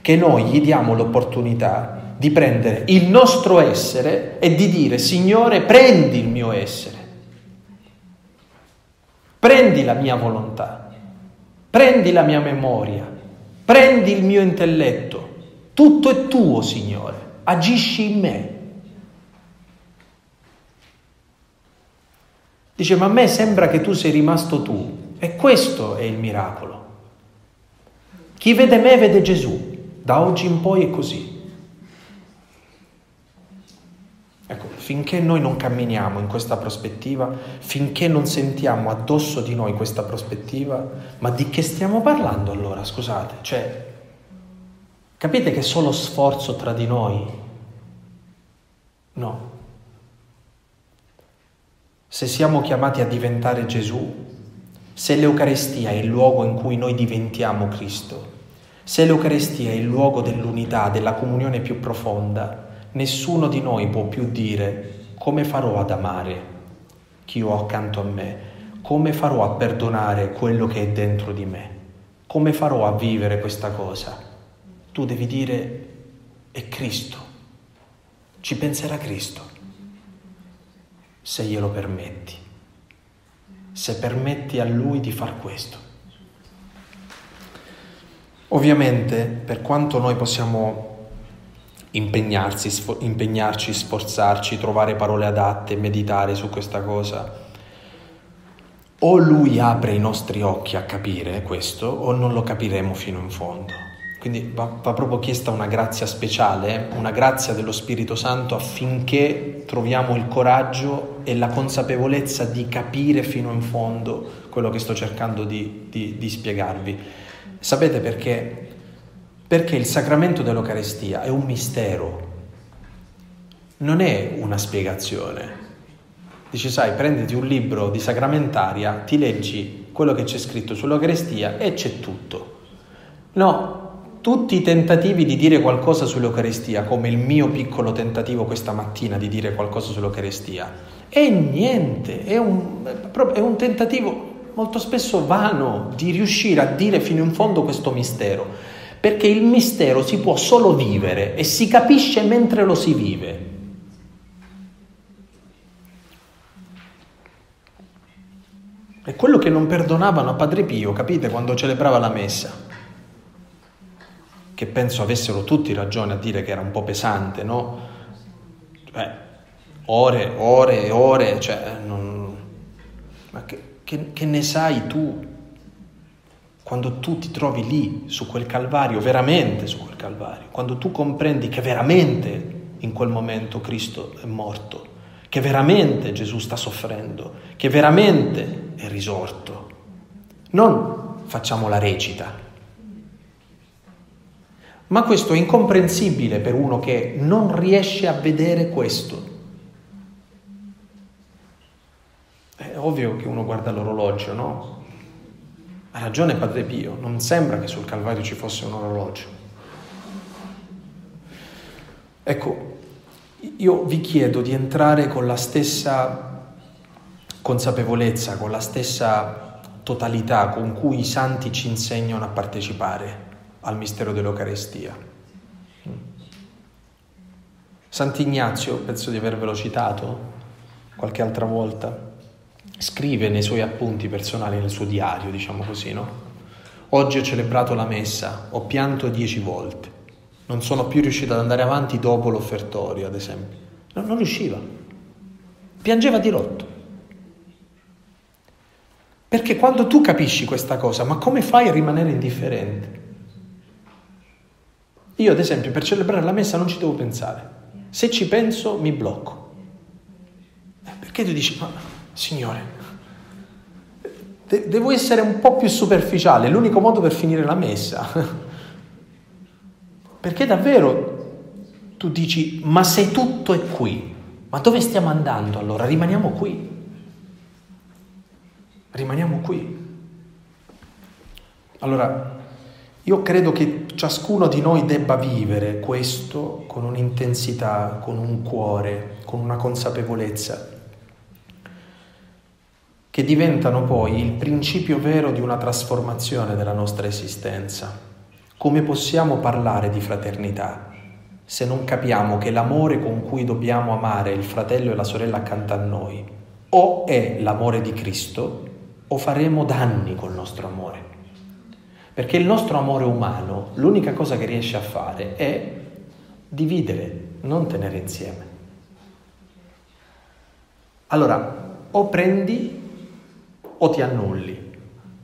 Speaker 1: Che noi gli diamo l'opportunità di prendere il nostro essere e di dire, Signore, prendi il mio essere, prendi la mia volontà, prendi la mia memoria, prendi il mio intelletto, tutto è tuo, Signore, agisci in me. Dice, ma a me sembra che tu sei rimasto tu. E questo è il miracolo. Chi vede me vede Gesù. Da oggi in poi è così. Ecco, finché noi non camminiamo in questa prospettiva, finché non sentiamo addosso di noi questa prospettiva, ma di che stiamo parlando allora, scusate? Cioè, capite che è solo sforzo tra di noi? No. Se siamo chiamati a diventare Gesù, se l'Eucarestia è il luogo in cui noi diventiamo Cristo, se l'Eucarestia è il luogo dell'unità, della comunione più profonda, nessuno di noi può più dire come farò ad amare chi ho accanto a me, come farò a perdonare quello che è dentro di me, come farò a vivere questa cosa. Tu devi dire è Cristo, ci penserà Cristo se glielo permetti, se permetti a lui di far questo. Ovviamente, per quanto noi possiamo impegnarsi, sfo- impegnarci, sforzarci, trovare parole adatte, meditare su questa cosa, o lui apre i nostri occhi a capire questo, o non lo capiremo fino in fondo. Quindi va, va, proprio chiesta una grazia speciale, una grazia dello Spirito Santo affinché troviamo il coraggio e la consapevolezza di capire fino in fondo quello che sto cercando di, di, di spiegarvi. Sapete perché? Perché il sacramento dell'Eucarestia è un mistero, non è una spiegazione. Dici, sai, prenditi un libro di sacramentaria, ti leggi quello che c'è scritto sull'Eucarestia e c'è tutto. No, tutti i tentativi di dire qualcosa sull'Eucaristia, come il mio piccolo tentativo questa mattina di dire qualcosa sull'Eucaristia, è niente, è un, è un tentativo molto spesso vano di riuscire a dire fino in fondo questo mistero, perché il mistero si può solo vivere e si capisce mentre lo si vive. È quello che non perdonavano a Padre Pio, capite, quando celebrava la messa che penso avessero tutti ragione a dire che era un po' pesante, no? Eh, ore, ore e ore, cioè, non... ma che, che, che ne sai tu quando tu ti trovi lì su quel calvario, veramente su quel calvario, quando tu comprendi che veramente in quel momento Cristo è morto, che veramente Gesù sta soffrendo, che veramente è risorto. Non facciamo la recita, ma questo è incomprensibile per uno che non riesce a vedere questo. È ovvio che uno guarda l'orologio, no? Ha ragione Padre Pio, non sembra che sul Calvario ci fosse un orologio. Ecco, io vi chiedo di entrare con la stessa consapevolezza, con la stessa totalità con cui i santi ci insegnano a partecipare al mistero dell'Eucarestia. Sant'Ignazio, penso di avervelo citato qualche altra volta, scrive nei suoi appunti personali, nel suo diario, diciamo così, no? Oggi ho celebrato la messa, ho pianto dieci volte, non sono più riuscito ad andare avanti dopo l'offertorio, ad esempio. No, non riusciva, piangeva di rotto. Perché quando tu capisci questa cosa, ma come fai a rimanere indifferente? Io ad esempio per celebrare la messa non ci devo pensare. Se ci penso mi blocco. Perché tu dici, ma Signore, de- devo essere un po' più superficiale, è l'unico modo per finire la messa. Perché davvero tu dici, ma se tutto è qui, ma dove stiamo andando allora? Rimaniamo qui. Rimaniamo qui. Allora, io credo che ciascuno di noi debba vivere questo con un'intensità, con un cuore, con una consapevolezza, che diventano poi il principio vero di una trasformazione della nostra esistenza. Come possiamo parlare di fraternità se non capiamo che l'amore con cui dobbiamo amare il fratello e la sorella accanto a noi o è l'amore di Cristo o faremo danni col nostro amore? Perché il nostro amore umano l'unica cosa che riesce a fare è dividere, non tenere insieme. Allora, o prendi o ti annulli.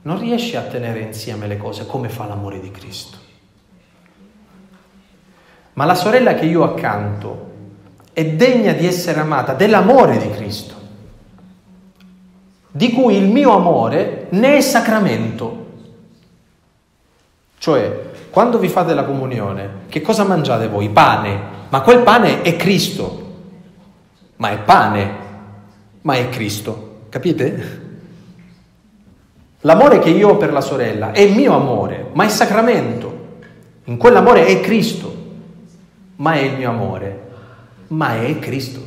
Speaker 1: Non riesci a tenere insieme le cose come fa l'amore di Cristo. Ma la sorella che io accanto è degna di essere amata dell'amore di Cristo, di cui il mio amore ne è sacramento. Cioè, quando vi fate la comunione, che cosa mangiate voi? Pane, ma quel pane è Cristo, ma è pane, ma è Cristo, capite? L'amore che io ho per la sorella è mio amore, ma è sacramento. In quell'amore è Cristo, ma è il mio amore, ma è Cristo.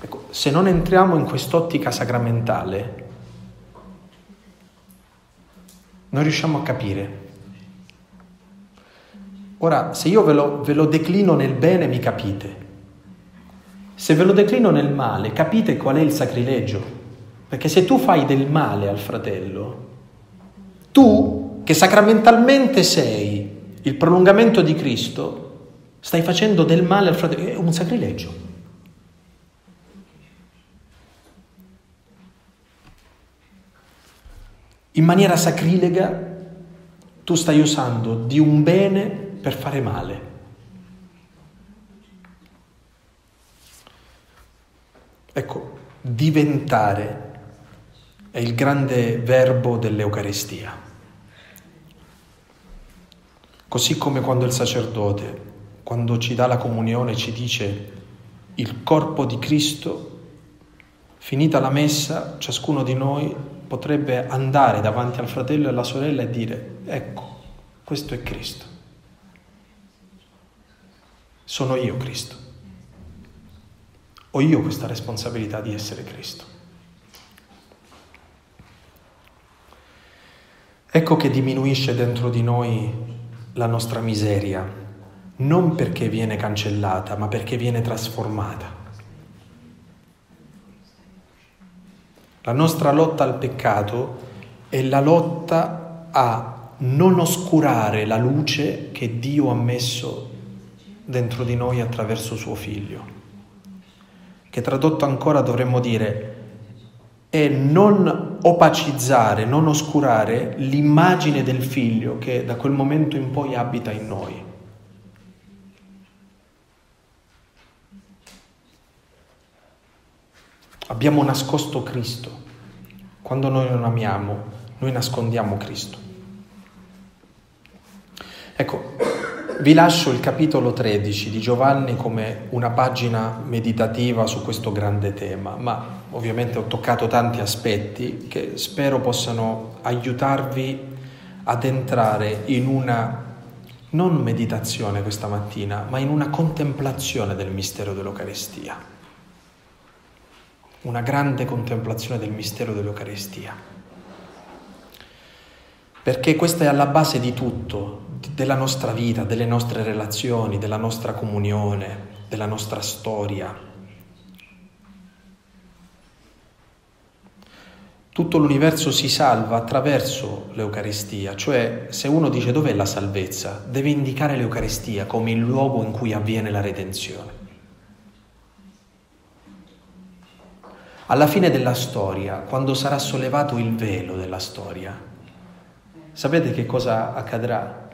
Speaker 1: Ecco, se non entriamo in quest'ottica sacramentale, non riusciamo a capire. Ora, se io ve lo, ve lo declino nel bene, mi capite. Se ve lo declino nel male, capite qual è il sacrilegio. Perché se tu fai del male al fratello, tu, che sacramentalmente sei il prolungamento di Cristo, stai facendo del male al fratello. È un sacrilegio. in maniera sacrilega tu stai usando di un bene per fare male. Ecco, diventare è il grande verbo dell'Eucaristia. Così come quando il sacerdote, quando ci dà la comunione, ci dice il corpo di Cristo, finita la messa, ciascuno di noi potrebbe andare davanti al fratello e alla sorella e dire, ecco, questo è Cristo. Sono io Cristo. Ho io questa responsabilità di essere Cristo. Ecco che diminuisce dentro di noi la nostra miseria, non perché viene cancellata, ma perché viene trasformata. La nostra lotta al peccato è la lotta a non oscurare la luce che Dio ha messo dentro di noi attraverso suo figlio. Che tradotto ancora dovremmo dire è non opacizzare, non oscurare l'immagine del figlio che da quel momento in poi abita in noi. Abbiamo nascosto Cristo. Quando noi non amiamo, noi nascondiamo Cristo. Ecco, vi lascio il capitolo 13 di Giovanni come una pagina meditativa su questo grande tema, ma ovviamente ho toccato tanti aspetti che spero possano aiutarvi ad entrare in una non meditazione questa mattina, ma in una contemplazione del mistero dell'Eucaristia una grande contemplazione del mistero dell'Eucaristia. Perché questa è alla base di tutto, della nostra vita, delle nostre relazioni, della nostra comunione, della nostra storia. Tutto l'universo si salva attraverso l'Eucaristia, cioè se uno dice dov'è la salvezza, deve indicare l'Eucaristia come il luogo in cui avviene la redenzione. Alla fine della storia, quando sarà sollevato il velo della storia, sapete che cosa accadrà?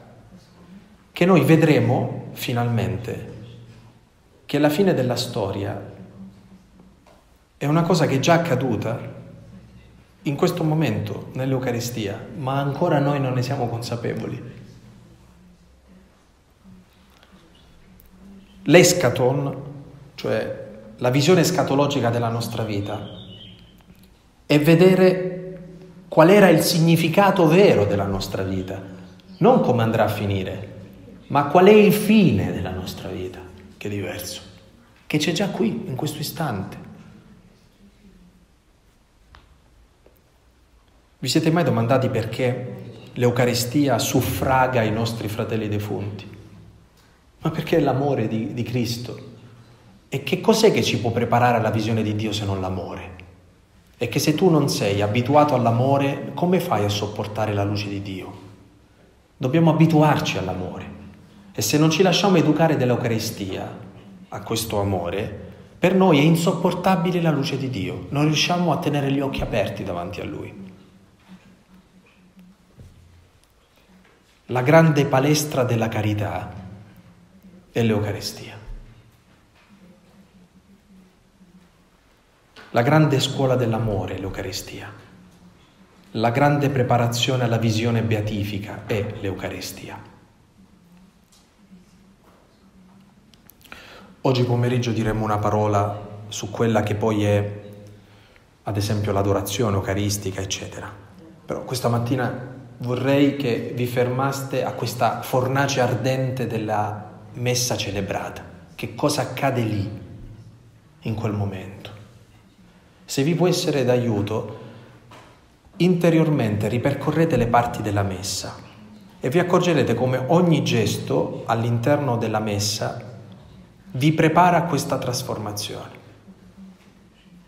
Speaker 1: Che noi vedremo finalmente che la fine della storia è una cosa che è già accaduta in questo momento nell'Eucaristia, ma ancora noi non ne siamo consapevoli. L'escaton, cioè la visione scatologica della nostra vita, è vedere qual era il significato vero della nostra vita, non come andrà a finire, ma qual è il fine della nostra vita, che è diverso, che c'è già qui, in questo istante. Vi siete mai domandati perché l'Eucaristia suffraga i nostri fratelli defunti? Ma perché è l'amore di, di Cristo. E che cos'è che ci può preparare alla visione di Dio se non l'amore? E che se tu non sei abituato all'amore, come fai a sopportare la luce di Dio? Dobbiamo abituarci all'amore. E se non ci lasciamo educare dell'Eucaristia a questo amore, per noi è insopportabile la luce di Dio. Non riusciamo a tenere gli occhi aperti davanti a Lui. La grande palestra della carità è l'Eucaristia. La grande scuola dell'amore è l'Eucaristia. La grande preparazione alla visione beatifica è l'Eucaristia. Oggi pomeriggio diremo una parola su quella che poi è, ad esempio, l'adorazione eucaristica, eccetera. Però questa mattina vorrei che vi fermaste a questa fornace ardente della messa celebrata. Che cosa accade lì, in quel momento? Se vi può essere d'aiuto, interiormente ripercorrete le parti della messa e vi accorgerete come ogni gesto all'interno della messa vi prepara a questa trasformazione.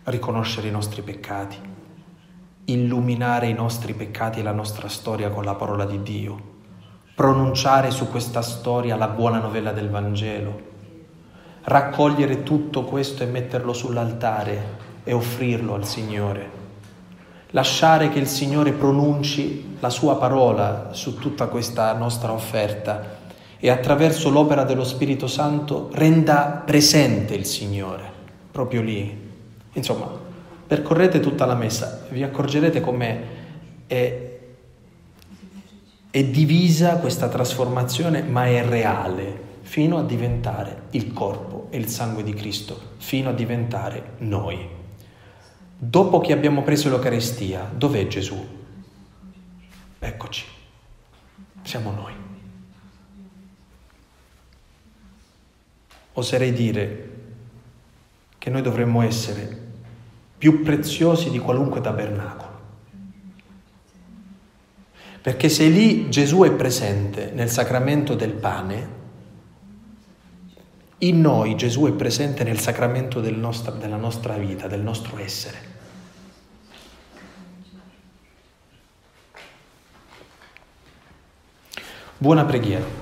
Speaker 1: Riconoscere i nostri peccati, illuminare i nostri peccati e la nostra storia con la parola di Dio, pronunciare su questa storia la buona novella del Vangelo, raccogliere tutto questo e metterlo sull'altare e offrirlo al Signore, lasciare che il Signore pronunci la sua parola su tutta questa nostra offerta e attraverso l'opera dello Spirito Santo renda presente il Signore, proprio lì. Insomma, percorrete tutta la messa, vi accorgerete come è, è divisa questa trasformazione, ma è reale, fino a diventare il corpo e il sangue di Cristo, fino a diventare noi. Dopo che abbiamo preso l'Eucaristia, dov'è Gesù? Eccoci, siamo noi. Oserei dire che noi dovremmo essere più preziosi di qualunque tabernacolo. Perché se lì Gesù è presente nel sacramento del pane, in noi Gesù è presente nel sacramento del nostro, della nostra vita, del nostro essere. Buona preghiera.